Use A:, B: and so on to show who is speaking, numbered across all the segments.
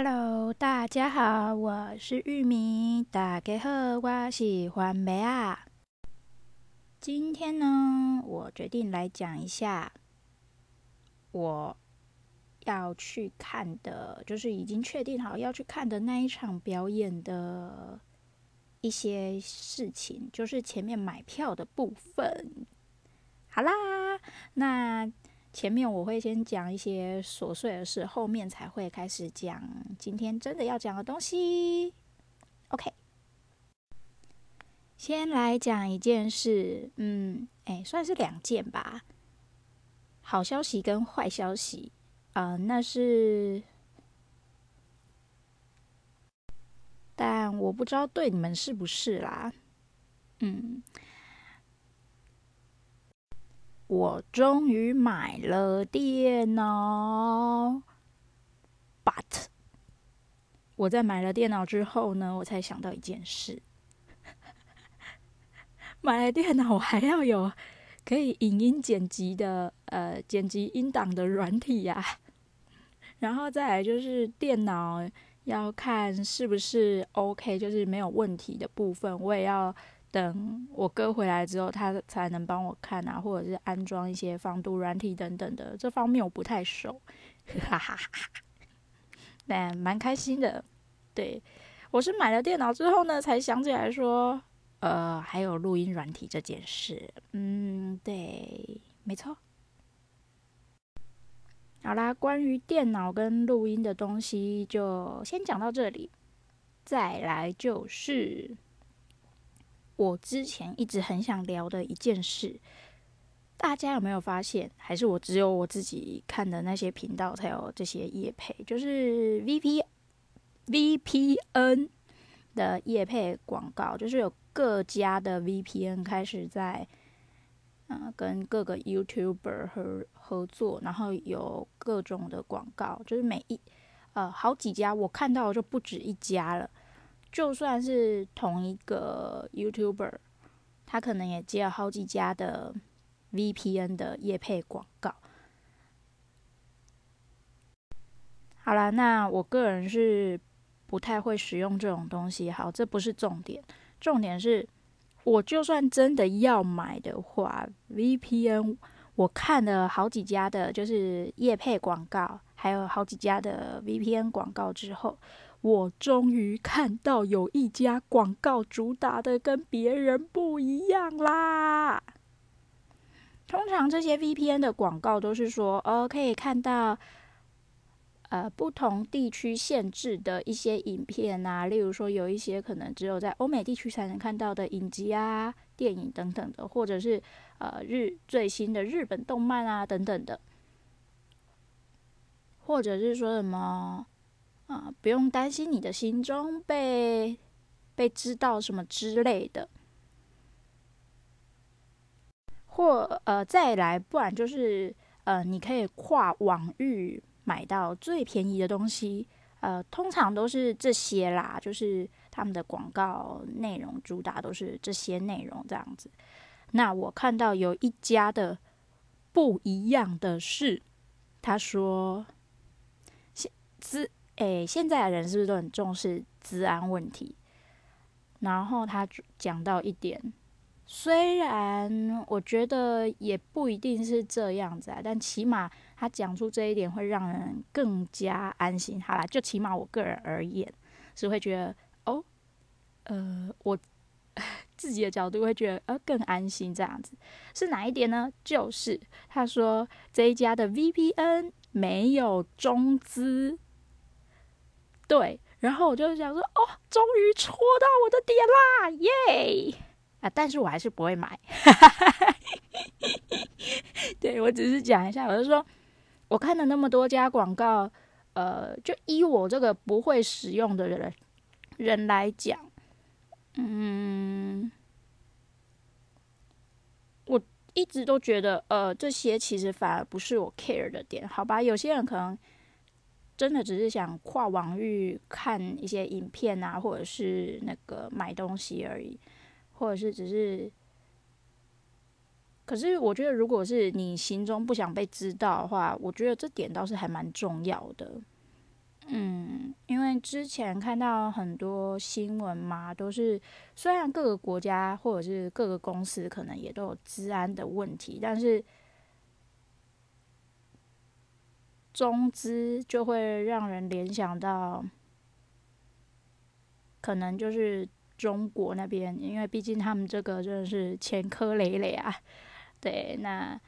A: Hello，大家好，我是玉米。大家好，我是番麦啊。今天呢，我决定来讲一下我要去看的，就是已经确定好要去看的那一场表演的一些事情，就是前面买票的部分。好啦，那。前面我会先讲一些琐碎的事，后面才会开始讲今天真的要讲的东西。OK，先来讲一件事，嗯，哎，算是两件吧。好消息跟坏消息，啊、那是，但我不知道对你们是不是啦，嗯。我终于买了电脑，but 我在买了电脑之后呢，我才想到一件事：买了电脑，我还要有可以影音剪辑的呃剪辑音档的软体呀、啊。然后再来就是电脑要看是不是 OK，就是没有问题的部分，我也要。等我哥回来之后，他才能帮我看啊，或者是安装一些防毒软体等等的。这方面我不太熟，哈哈哈哈。但蛮开心的。对，我是买了电脑之后呢，才想起来说，呃，还有录音软体这件事。嗯，对，没错。好啦，关于电脑跟录音的东西就先讲到这里。再来就是。我之前一直很想聊的一件事，大家有没有发现？还是我只有我自己看的那些频道才有这些业配？就是 VP VPN 的业配广告，就是有各家的 VPN 开始在，嗯、跟各个 YouTuber 合合作，然后有各种的广告，就是每一呃好几家，我看到就不止一家了。就算是同一个 YouTuber，他可能也接了好几家的 VPN 的业配广告。好啦，那我个人是不太会使用这种东西。好，这不是重点，重点是，我就算真的要买的话，VPN 我看了好几家的，就是业配广告，还有好几家的 VPN 广告之后。我终于看到有一家广告主打的跟别人不一样啦。通常这些 VPN 的广告都是说，哦，可以看到，呃，不同地区限制的一些影片啊，例如说有一些可能只有在欧美地区才能看到的影集啊、电影等等的，或者是呃日最新的日本动漫啊等等的，或者是说什么。啊，不用担心你的行踪被被知道什么之类的，或呃再来，不然就是呃你可以跨网域买到最便宜的东西，呃通常都是这些啦，就是他们的广告内容主打都是这些内容这样子。那我看到有一家的不一样的是，他说现资。诶，现在的人是不是都很重视治安问题？然后他讲到一点，虽然我觉得也不一定是这样子啊，但起码他讲出这一点会让人更加安心。好啦，就起码我个人而言，是会觉得哦，呃，我 自己的角度会觉得呃更安心这样子。是哪一点呢？就是他说这一家的 VPN 没有中资。对，然后我就想说，哦，终于戳到我的点啦，耶！啊，但是我还是不会买。对，我只是讲一下，我就说，我看了那么多家广告，呃，就依我这个不会使用的人人来讲，嗯，我一直都觉得，呃，这些其实反而不是我 care 的点，好吧？有些人可能。真的只是想跨网域看一些影片啊，或者是那个买东西而已，或者是只是。可是我觉得，如果是你心中不想被知道的话，我觉得这点倒是还蛮重要的。嗯，因为之前看到很多新闻嘛，都是虽然各个国家或者是各个公司可能也都有治安的问题，但是中资就会让人联想到，可能就是中国那边，因为毕竟他们这个真的是前科累累啊，对，那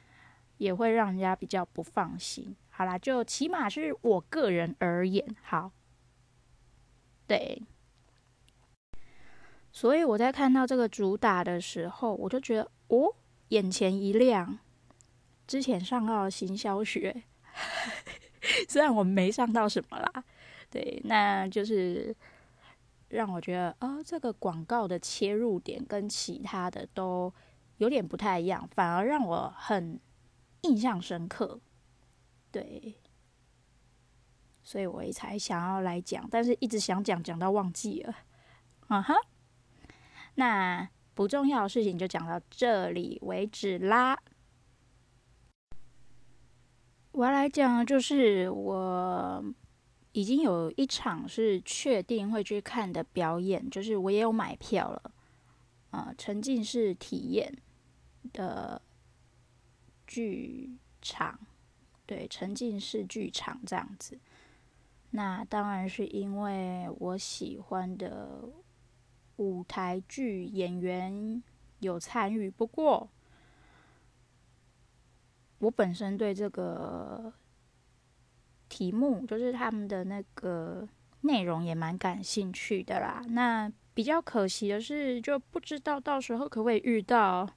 A: 也会让人家比较不放心。好啦，就起码是我个人而言，好，对，所以我在看到这个主打的时候，我就觉得哦，眼前一亮。之前上到行销学，虽然我没上到什么啦，对，那就是让我觉得，哦，这个广告的切入点跟其他的都有点不太一样，反而让我很印象深刻。对，所以我才想要来讲，但是一直想讲，讲到忘记了。嗯哼，那不重要的事情就讲到这里为止啦。我来讲就是我已经有一场是确定会去看的表演，就是我也有买票了。啊、呃，沉浸式体验的剧场。对，沉浸式剧场这样子，那当然是因为我喜欢的舞台剧演员有参与。不过，我本身对这个题目，就是他们的那个内容也蛮感兴趣的啦。那比较可惜的是，就不知道到时候可不可以遇到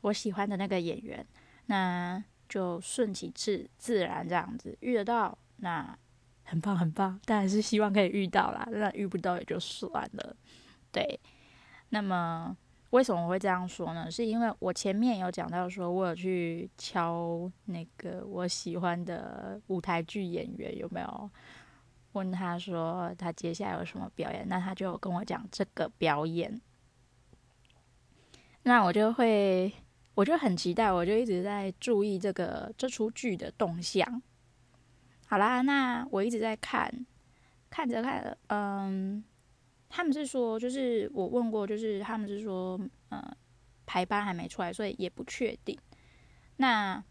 A: 我喜欢的那个演员。那。就顺其自自然这样子遇得到，那很棒很棒，当然是希望可以遇到啦。那遇不到也就算了。对，那么为什么会这样说呢？是因为我前面有讲到说，我有去敲那个我喜欢的舞台剧演员有没有问他说他接下来有什么表演，那他就跟我讲这个表演，那我就会。我就很期待，我就一直在注意这个这出剧的动向。好啦，那我一直在看，看着看着，嗯，他们是说，就是我问过，就是他们是说，嗯，排班还没出来，所以也不确定。那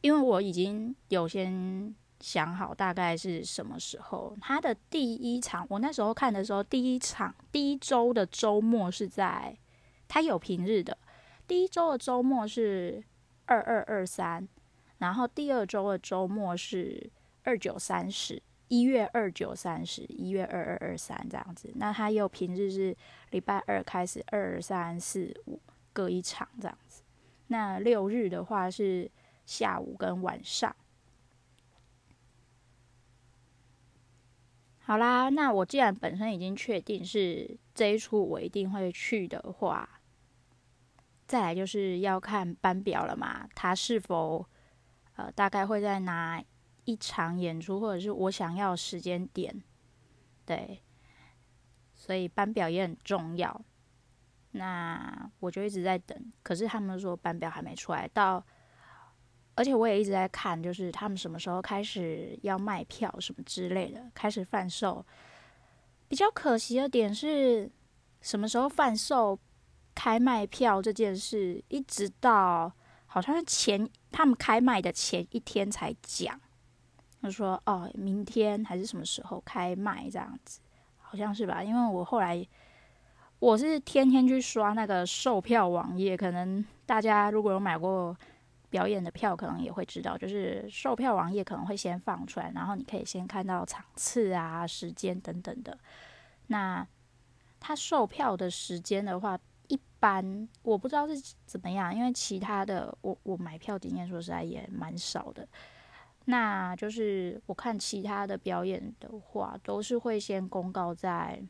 A: 因为我已经有先想好大概是什么时候，他的第一场，我那时候看的时候，第一场第一周的周末是在，他有平日的。第一周的周末是二二二三，然后第二周的周末是二九三十，一月二九三十，一月二二二三这样子。那它又平日是礼拜二开始，二三四五各一场这样子。那六日的话是下午跟晚上。好啦，那我既然本身已经确定是这一出我一定会去的话。再来就是要看班表了嘛，他是否呃大概会在哪一场演出，或者是我想要时间点，对，所以班表也很重要。那我就一直在等，可是他们说班表还没出来到，而且我也一直在看，就是他们什么时候开始要卖票什么之类的，开始贩售。比较可惜的点是什么时候贩售？开卖票这件事，一直到好像是前他们开卖的前一天才讲。他说：“哦，明天还是什么时候开卖这样子，好像是吧？”因为我后来我是天天去刷那个售票网页，可能大家如果有买过表演的票，可能也会知道，就是售票网页可能会先放出来，然后你可以先看到场次啊、时间等等的。那他售票的时间的话。一般我不知道是怎么样，因为其他的我我买票经验说实在也蛮少的。那就是我看其他的表演的话，都是会先公告在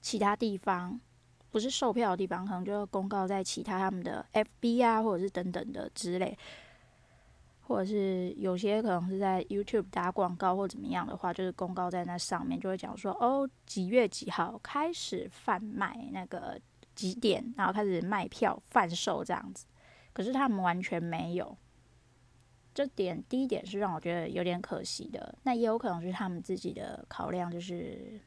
A: 其他地方，不是售票的地方，可能就会公告在其他他们的 FB 啊，或者是等等的之类，或者是有些可能是在 YouTube 打广告或怎么样的话，就是公告在那上面，就会讲说哦，几月几号开始贩卖那个。几点，然后开始卖票贩售这样子，可是他们完全没有。这点第一点是让我觉得有点可惜的。那也有可能是他们自己的考量，就是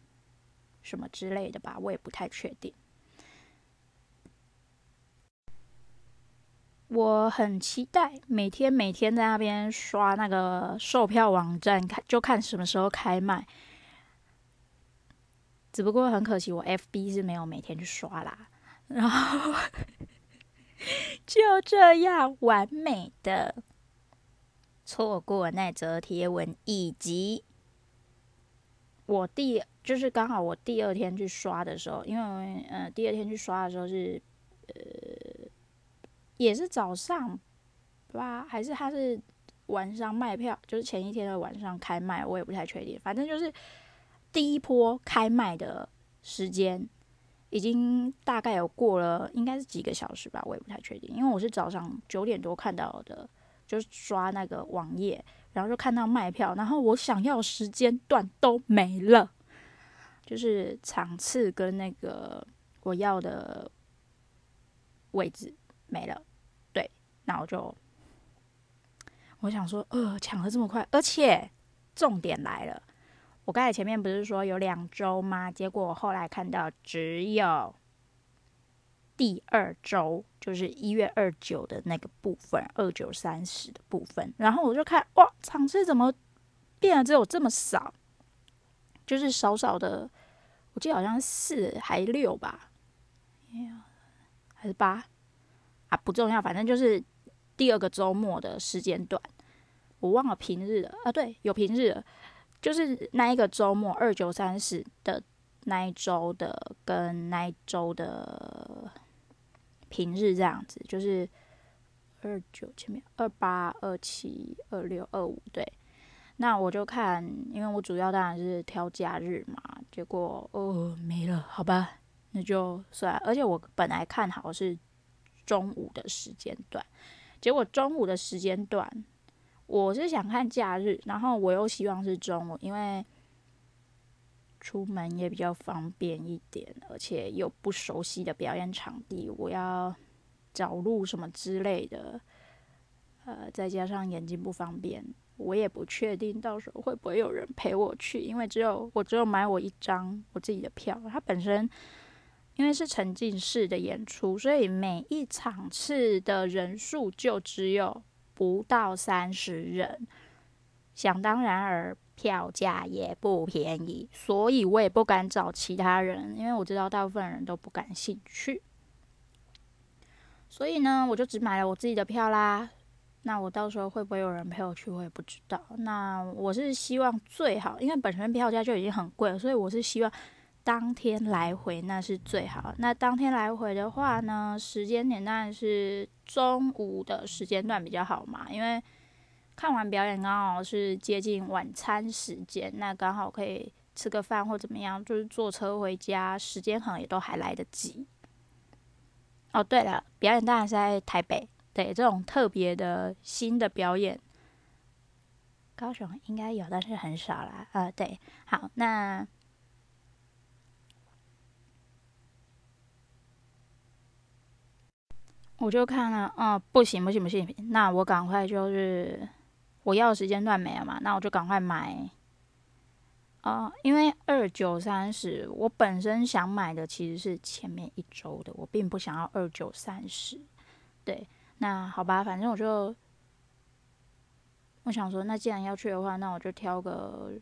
A: 什么之类的吧，我也不太确定。我很期待每天每天在那边刷那个售票网站，看就看什么时候开卖。只不过很可惜，我 FB 是没有每天去刷啦。然后 就这样完美的错过那则贴文，以及我第就是刚好我第二天去刷的时候，因为呃第二天去刷的时候是呃。也是早上吧，还是他是晚上卖票？就是前一天的晚上开卖，我也不太确定。反正就是第一波开卖的时间已经大概有过了，应该是几个小时吧，我也不太确定。因为我是早上九点多看到的，就是刷那个网页，然后就看到卖票，然后我想要时间段都没了，就是场次跟那个我要的位置。没了，对，那我就我想说，呃，抢的这么快，而且重点来了，我刚才前面不是说有两周吗？结果我后来看到只有第二周，就是一月二九的那个部分，二九三十的部分，然后我就看，哇，场次怎么变得只有这么少？就是少少的，我记得好像是四还六吧，还是八？啊，不重要，反正就是第二个周末的时间段，我忘了平日了啊。对，有平日了，就是那一个周末二九三十的那一周的跟那一周的平日这样子，就是二九前面二八二七二六二五对。那我就看，因为我主要当然是挑假日嘛，结果哦没了，好吧，那就算。而且我本来看好是。中午的时间段，结果中午的时间段，我是想看假日，然后我又希望是中午，因为出门也比较方便一点，而且有不熟悉的表演场地，我要找路什么之类的，呃，再加上眼睛不方便，我也不确定到时候会不会有人陪我去，因为只有我只有买我一张我自己的票，它本身。因为是沉浸式的演出，所以每一场次的人数就只有不到三十人，想当然而票价也不便宜，所以我也不敢找其他人，因为我知道大部分人都不感兴趣。所以呢，我就只买了我自己的票啦。那我到时候会不会有人陪我去，我也不知道。那我是希望最好，因为本身票价就已经很贵了，所以我是希望。当天来回那是最好。那当天来回的话呢，时间点当然是中午的时间段比较好嘛，因为看完表演刚好是接近晚餐时间，那刚好可以吃个饭或怎么样，就是坐车回家，时间可能也都还来得及。哦，对了，表演当然是在台北，对，这种特别的新的表演，高雄应该有，但是很少啦。呃，对，好，那。我就看了，嗯，不行不行不行，那我赶快就是我要的时间段没了嘛，那我就赶快买。啊、呃，因为二九三十，我本身想买的其实是前面一周的，我并不想要二九三十。对，那好吧，反正我就我想说，那既然要去的话，那我就挑个。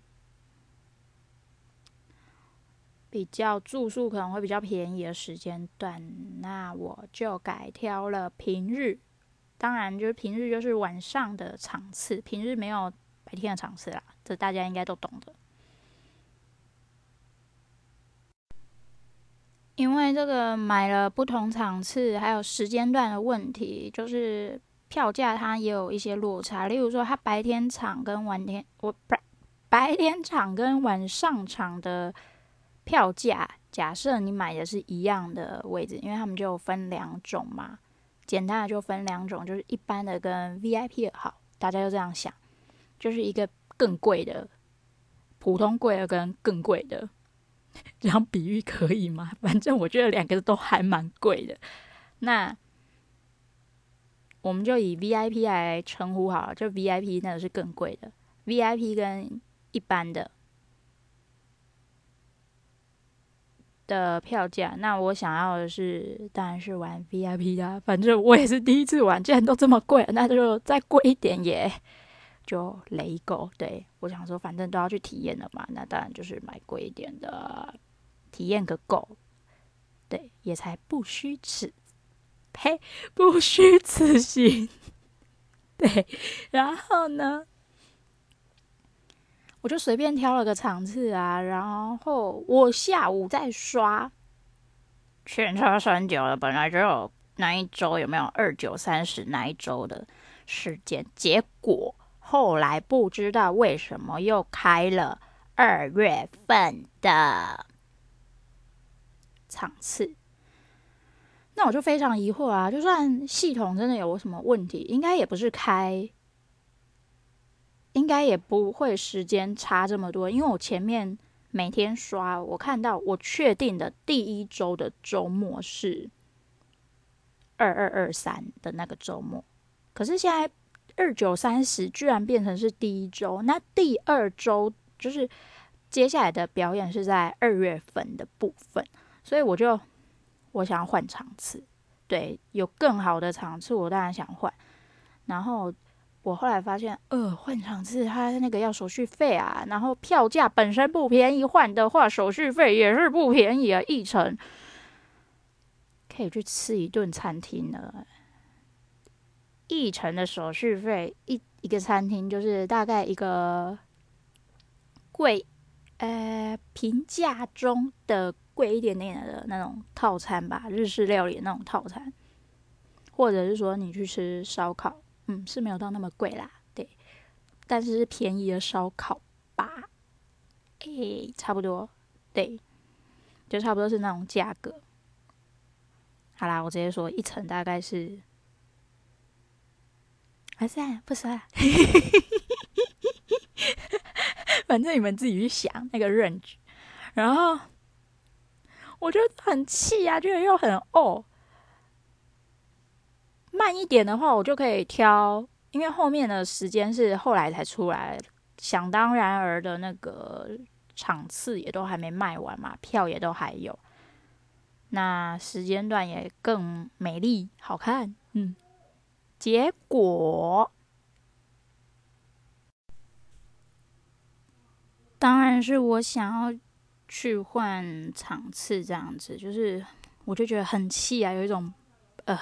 A: 比较住宿可能会比较便宜的时间段，那我就改挑了平日。当然，就是平日就是晚上的场次，平日没有白天的场次啦，这大家应该都懂的。因为这个买了不同场次还有时间段的问题，就是票价它也有一些落差。例如说，它白天场跟晚天，我白白天场跟晚上场的。票价，假设你买的是一样的位置，因为他们就分两种嘛，简单的就分两种，就是一般的跟 VIP 的好，大家就这样想，就是一个更贵的，普通贵的跟更贵的，这样比喻可以吗？反正我觉得两个都还蛮贵的。那我们就以 VIP 来称呼好了，就 VIP 那个是更贵的，VIP 跟一般的的票价。那我想要的是，当然是玩 VIP 的，反正我也是第一次玩，既然都这么贵，那就再贵一点也就雷够。对，我想说，反正都要去体验了嘛，那当然就是买贵一点的，体验个够。对，也才不虚此。呸！不虚此行。对，然后呢，我就随便挑了个场次啊。然后我下午再刷，全车三九了，本来就有那一周有没有二九三十那一周的时间，结果后来不知道为什么又开了二月份的场次。那我就非常疑惑啊！就算系统真的有什么问题，应该也不是开，应该也不会时间差这么多。因为我前面每天刷，我看到我确定的第一周的周末是二二二三的那个周末，可是现在二九三十居然变成是第一周，那第二周就是接下来的表演是在二月份的部分，所以我就。我想要换场次，对，有更好的场次，我当然想换。然后我后来发现，呃，换场次它那个要手续费啊，然后票价本身不便宜，换的话手续费也是不便宜啊，一成可以去吃一顿餐厅了。一成的手续费，一一个餐厅就是大概一个贵，呃，平价中的。贵一点点的那种套餐吧，日式料理那种套餐，或者是说你去吃烧烤，嗯，是没有到那么贵啦，对，但是是便宜的烧烤吧，诶、差不多，对，就差不多是那种价格。好啦，我直接说一层大概是，还是不说了？反正你们自己去想那个 range，然后。我就很气啊，觉得又很哦。慢一点的话，我就可以挑，因为后面的时间是后来才出来，想当然而的那个场次也都还没卖完嘛，票也都还有，那时间段也更美丽好看，嗯。结果当然是我想要。去换场次这样子，就是我就觉得很气啊，有一种呃，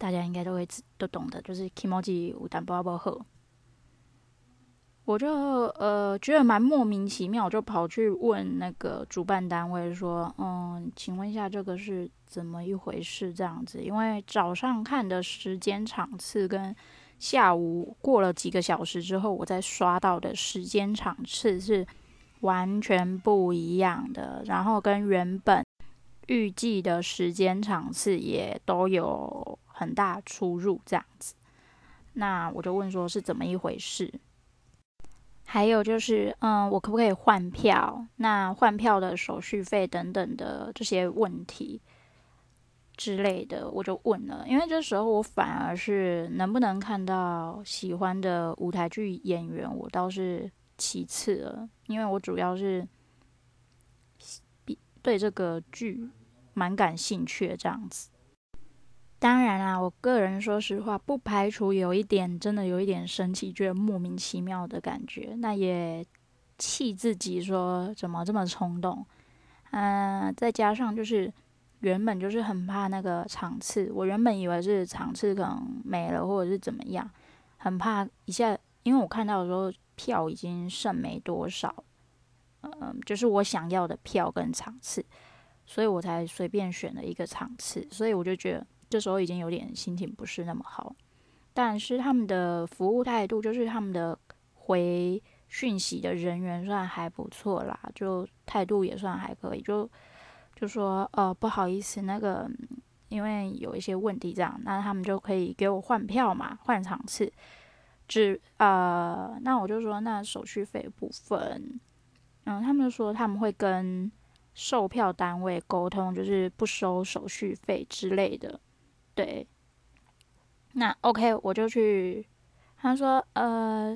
A: 大家应该都会都懂的，就是 kimoji 有淡薄不好。我就呃觉得蛮莫名其妙，就跑去问那个主办单位说：“嗯，请问一下这个是怎么一回事？”这样子，因为早上看的时间场次跟下午过了几个小时之后，我再刷到的时间场次是。完全不一样的，然后跟原本预计的时间场次也都有很大出入，这样子。那我就问说是怎么一回事？还有就是，嗯，我可不可以换票？那换票的手续费等等的这些问题之类的，我就问了。因为这时候我反而是能不能看到喜欢的舞台剧演员，我倒是。其次了，因为我主要是比对这个剧蛮感兴趣的这样子。当然啦，我个人说实话，不排除有一点真的有一点生气，觉得莫名其妙的感觉。那也气自己说怎么这么冲动。嗯、再加上就是原本就是很怕那个场次，我原本以为是场次可能没了或者是怎么样，很怕一下，因为我看到的时候。票已经剩没多少，嗯，就是我想要的票跟场次，所以我才随便选了一个场次，所以我就觉得这时候已经有点心情不是那么好。但是他们的服务态度，就是他们的回讯息的人员算还不错啦，就态度也算还可以，就就说呃不好意思，那个因为有一些问题这样，那他们就可以给我换票嘛，换场次。只呃，那我就说，那手续费部分，嗯，他们说他们会跟售票单位沟通，就是不收手续费之类的。对，那 OK，我就去。他说：“呃，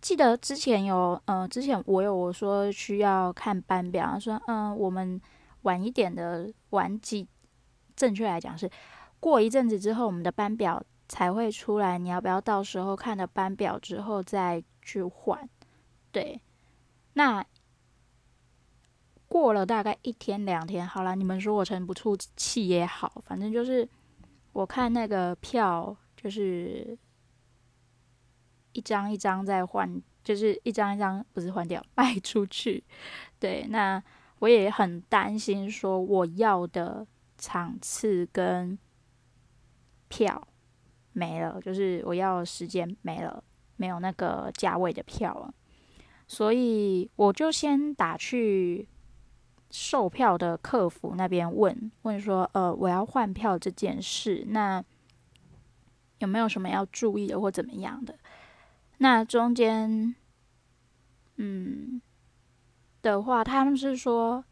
A: 记得之前有，呃，之前我有我说需要看班表。他说，嗯、我们晚一点的晚几，正确来讲是过一阵子之后，我们的班表才会出来。你要不要到时候看了班表之后再去换？对，那过了大概一天两天，好了，你们说我沉不住气也好，反正就是我看那个票就是。”一张一张再换，就是一张一张不是换掉，卖出去。对，那我也很担心，说我要的场次跟票没了，就是我要时间没了，没有那个价位的票了，所以我就先打去售票的客服那边问问说，呃，我要换票这件事，那有没有什么要注意的或怎么样的？那中间，嗯，的话，他们是说，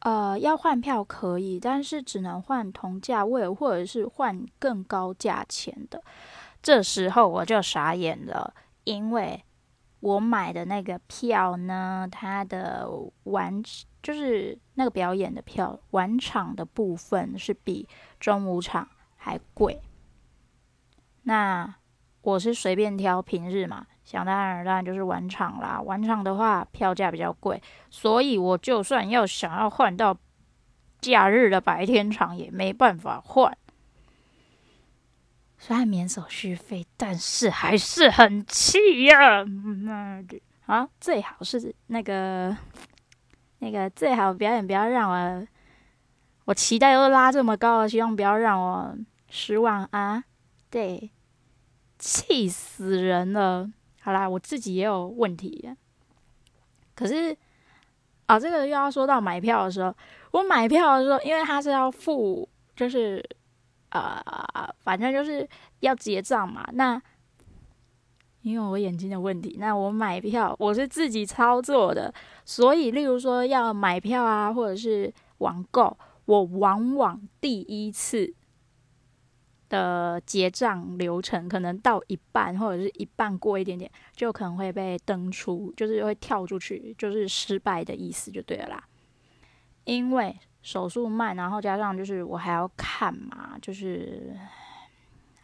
A: 呃，要换票可以，但是只能换同价位或者是换更高价钱的。这时候我就傻眼了，因为我买的那个票呢，它的完就是那个表演的票，晚场的部分是比中午场还贵。那。我是随便挑平日嘛，想当然当然就是晚场啦。晚场的话票价比较贵，所以我就算要想要换到假日的白天场也没办法换。虽然免手续费，但是还是很气呀！啊，最好是那个那个最好表演不要让我，我期待都拉这么高了，希望不要让我失望啊！对。气死人了！好啦，我自己也有问题。可是啊，这个又要说到买票的时候，我买票的时候，因为他是要付，就是呃，反正就是要结账嘛。那因为我眼睛的问题，那我买票我是自己操作的，所以例如说要买票啊，或者是网购，我往往第一次。的结账流程可能到一半或者是一半过一点点，就可能会被登出，就是会跳出去，就是失败的意思就对了啦。因为手速慢，然后加上就是我还要看嘛，就是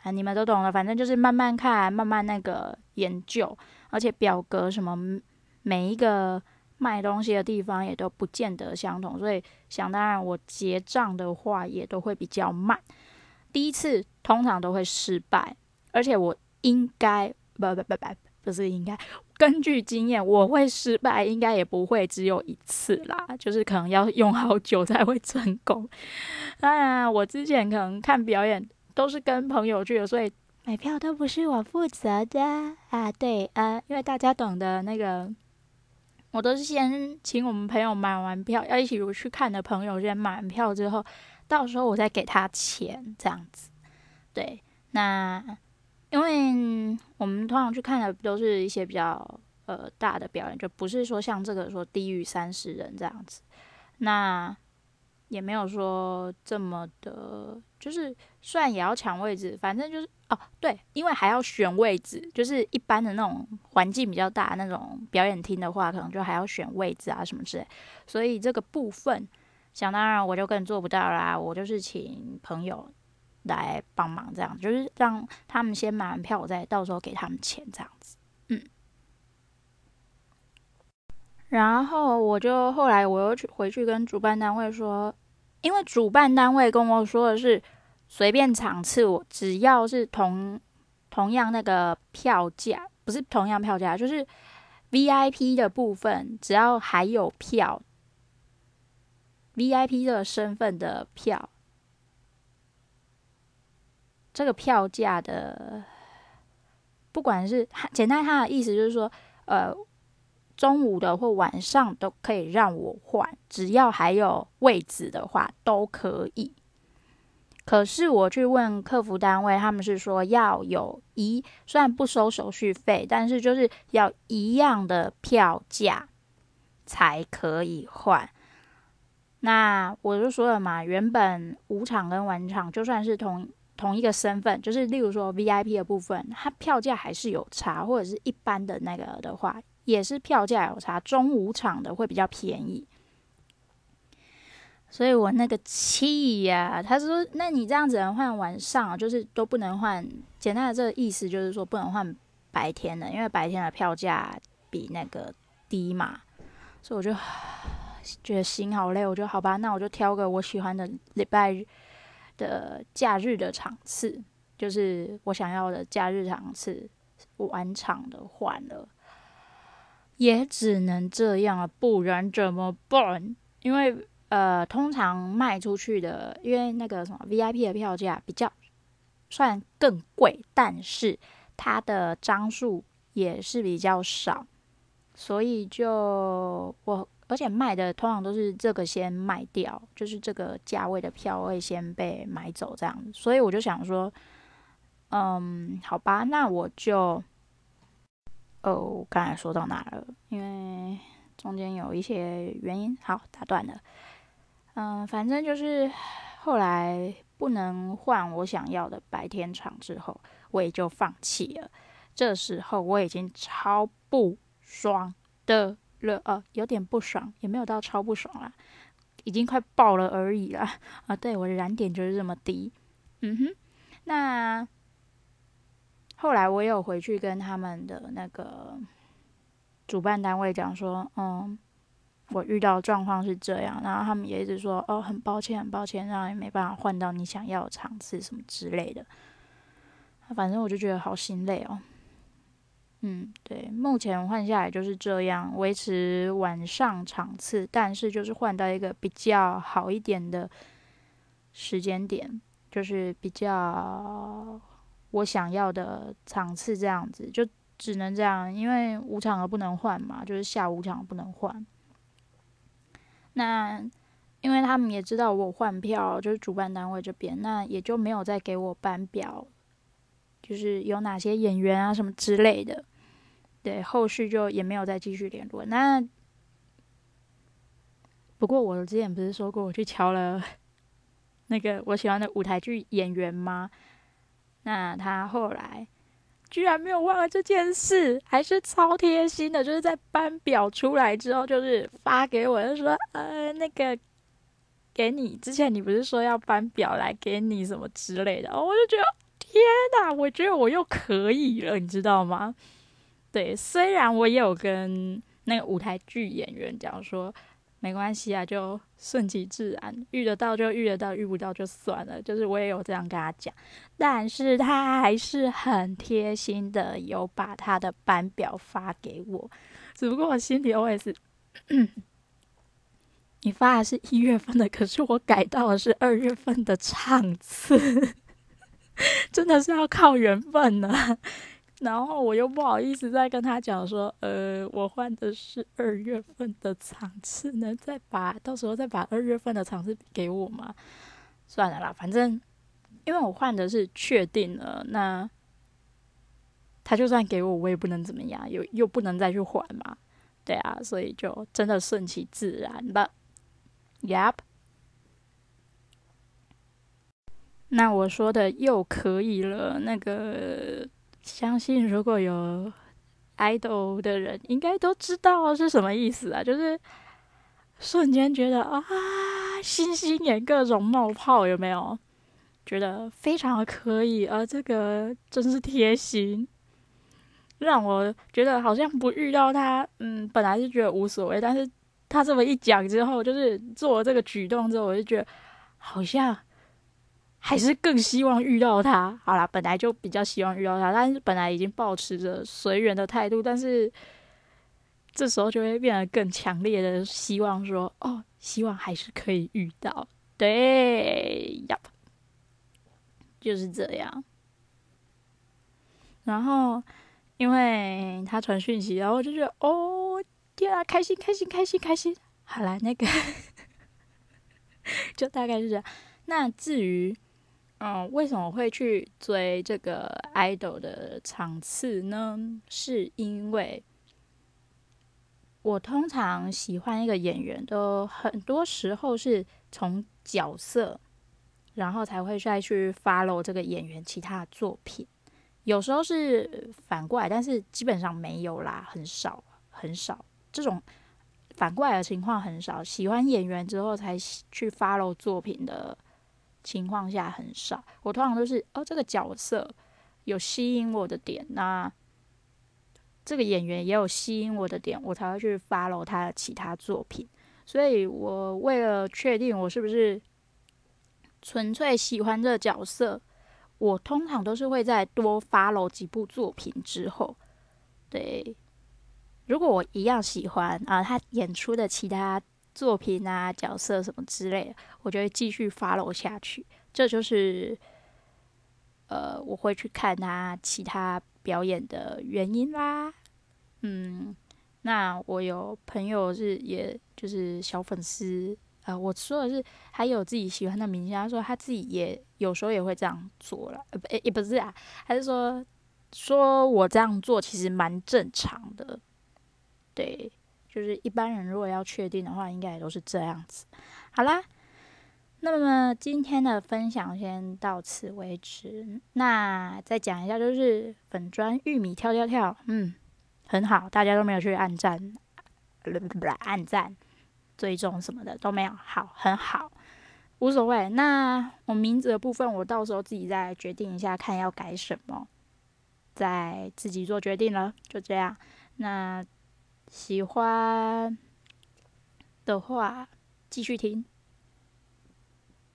A: 啊你们都懂了，反正就是慢慢看，慢慢那个研究，而且表格什么每一个卖东西的地方也都不见得相同，所以想当然我结账的话也都会比较慢。第一次通常都会失败，而且我应该不不不不不是应该，根据经验，我会失败应该也不会只有一次啦，就是可能要用好久才会成功。当然，我之前可能看表演都是跟朋友去的，所以买票都不是我负责的啊。对啊，因为大家懂得那个，我都是先请我们朋友买完票，要一起去看的朋友先买完票之后。到时候我再给他钱，这样子。对，那因为我们通常去看的都是一些比较呃大的表演，就不是说像这个说低于三十人这样子。那也没有说这么的，就是虽然也要抢位置，反正就是哦对，因为还要选位置，就是一般的那种环境比较大那种表演厅的话，可能就还要选位置啊什么之类，所以这个部分。想当然，我就更做不到啦。我就是请朋友来帮忙，这样就是让他们先买完票，我再到时候给他们钱，这样子。嗯。然后我就后来我又去回去跟主办单位说，因为主办单位跟我说的是随便场次，我只要是同同样那个票价，不是同样票价，就是 VIP 的部分，只要还有票。VIP 这个身份的票，这个票价的，不管是简单，他的意思就是说，呃，中午的或晚上都可以让我换，只要还有位置的话都可以。可是我去问客服单位，他们是说要有一，虽然不收手续费，但是就是要一样的票价才可以换。那我就说了嘛，原本午场跟晚场就算是同同一个身份，就是例如说 VIP 的部分，它票价还是有差，或者是一般的那个的话，也是票价有差，中午场的会比较便宜。所以我那个气呀，他说：“那你这样子能换晚上，就是都不能换。简单的这个意思就是说不能换白天的，因为白天的票价比那个低嘛。”所以我就觉得心好累，我就好吧，那我就挑个我喜欢的礼拜日的假日的场次，就是我想要的假日场次，晚场的换了，也只能这样了，不然怎么办？因为。呃，通常卖出去的，因为那个什么 VIP 的票价比较算更贵，但是它的张数也是比较少，所以就我而且卖的通常都是这个先卖掉，就是这个价位的票会先被买走这样子，所以我就想说，嗯，好吧，那我就哦，刚才说到哪了？因为中间有一些原因，好，打断了。嗯，反正就是后来不能换我想要的白天场之后，我也就放弃了。这时候我已经超不爽的了，呃，有点不爽，也没有到超不爽啦，已经快爆了而已啦。啊，对，我的燃点就是这么低。嗯哼，那后来我有回去跟他们的那个主办单位讲说，嗯。我遇到状况是这样，然后他们也一直说哦，很抱歉，很抱歉，让你没办法换到你想要的场次什么之类的。反正我就觉得好心累哦。嗯，对，目前换下来就是这样，维持晚上场次，但是就是换到一个比较好一点的时间点，就是比较我想要的场次这样子，就只能这样，因为五场的不能换嘛，就是下午场不能换。那因为他们也知道我换票，就是主办单位这边，那也就没有再给我班表，就是有哪些演员啊什么之类的。对，后续就也没有再继续联络。那不过我之前不是说过我去敲了那个我喜欢的舞台剧演员吗？那他后来。居然没有忘了这件事，还是超贴心的。就是在班表出来之后，就是发给我，就说：“呃，那个给你之前，你不是说要班表来给你什么之类的？”我就觉得天哪，我觉得我又可以了，你知道吗？对，虽然我也有跟那个舞台剧演员讲说。没关系啊，就顺其自然，遇得到就遇得到，遇不到就算了。就是我也有这样跟他讲，但是他还是很贴心的，有把他的班表发给我。只不过我心里 OS，你发的是一月份的，可是我改到的是二月份的场次，真的是要靠缘分呢。然后我又不好意思再跟他讲说，呃，我换的是二月份的场次，能再把到时候再把二月份的场次给我吗？算了啦，反正因为我换的是确定了，那他就算给我，我也不能怎么样，又又不能再去还嘛，对啊，所以就真的顺其自然吧。Yep，那我说的又可以了，那个。相信如果有 idol 的人，应该都知道是什么意思啊！就是瞬间觉得啊，星星眼各种冒泡，有没有？觉得非常的可以，而这个真是贴心，让我觉得好像不遇到他，嗯，本来是觉得无所谓，但是他这么一讲之后，就是做了这个举动之后，我就觉得好像。还是更希望遇到他。好啦，本来就比较希望遇到他，但是本来已经抱持着随缘的态度，但是这时候就会变得更强烈的希望说，哦，希望还是可以遇到。对呀，就是这样。然后因为他传讯息，然后我就觉得，哦，天啊，开心，开心，开心，开心。好啦，那个 就大概是这样。那至于。嗯，为什么会去追这个 idol 的场次呢？是因为我通常喜欢一个演员，都很多时候是从角色然后才会再去 follow 这个演员其他作品。有时候是反过来，但是基本上没有啦，很少很少这种反过来的情况很少。喜欢演员之后才去 follow 作品的情况下很少。我通常都是哦，这个角色有吸引我的点，那这个演员也有吸引我的点，我才会去 follow 他的其他作品。所以我为了确定我是不是纯粹喜欢这个角色。我通常都是会在多 follow 几部作品之后，对，如果我一样喜欢啊，他演出的其他作品啊、角色什么之类的，我就会继续 follow 下去。这就是呃，我会去看他其他表演的原因啦。嗯，那我有朋友是，也就是小粉丝。呃，我说的是还有自己喜欢的明星，他说他自己也有时候也会这样做了，呃，也也不是啊，还是说说我这样做其实蛮正常的，对，就是一般人如果要确定的话，应该也都是这样子。好啦，那么今天的分享先到此为止，那再讲一下，就是粉砖玉米跳跳跳，嗯，很好，大家都没有去按赞，不不按赞。追踪什么的都没有，好，很好，无所谓。那我名字的部分，我到时候自己再决定一下，看要改什么，再自己做决定了。就这样。那喜欢的话，继续听，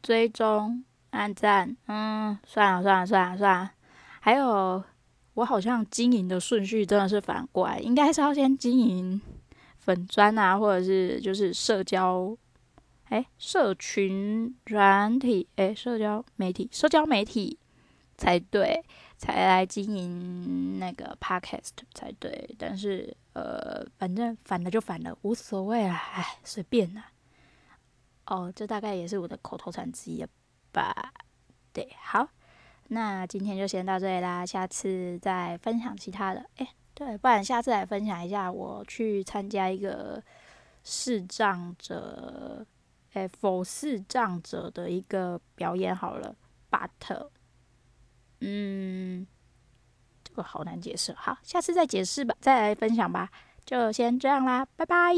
A: 追踪、按赞。嗯，算了算了算了算了。还有，我好像经营的顺序真的是反过来，应该是要先经营。粉专啊，或者是就是社交，哎，社群软体，哎，社交媒体，社交媒体才对，才来经营那个 podcast 才对。但是呃，反正反了就反了，无所谓啦，哎，随便啦。哦，这大概也是我的口头禅之一吧。对，好，那今天就先到这里啦，下次再分享其他的。哎。对，不然下次来分享一下我去参加一个视障者，哎，否视障者的一个表演好了。But，嗯，好难解释，好，下次再解释吧，再来分享吧，就先这样啦，拜拜。